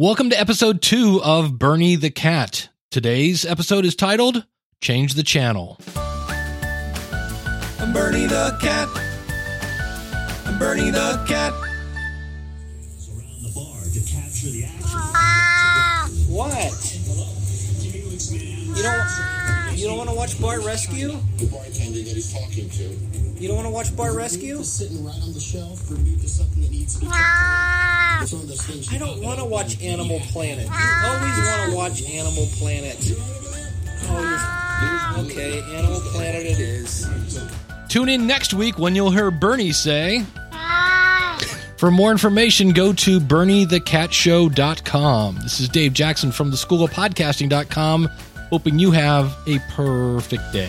Welcome to episode two of Bernie the Cat. Today's episode is titled Change the Channel. I'm Bernie the cat. I'm Bernie the cat. around the bar to capture the action. What? You don't you don't want to watch Bar Rescue? the bartender that he's talking to. You don't want to watch Bar Rescue? Sitting right on the shelf for something that needs to be kept ah. I don't want to watch Animal Planet. You always want to watch Animal Planet. Oh, okay. Animal Planet it is. Tune in next week when you'll hear Bernie say. For more information, go to BernieTheCatShow.com. This is Dave Jackson from the School of Podcasting.com, hoping you have a perfect day.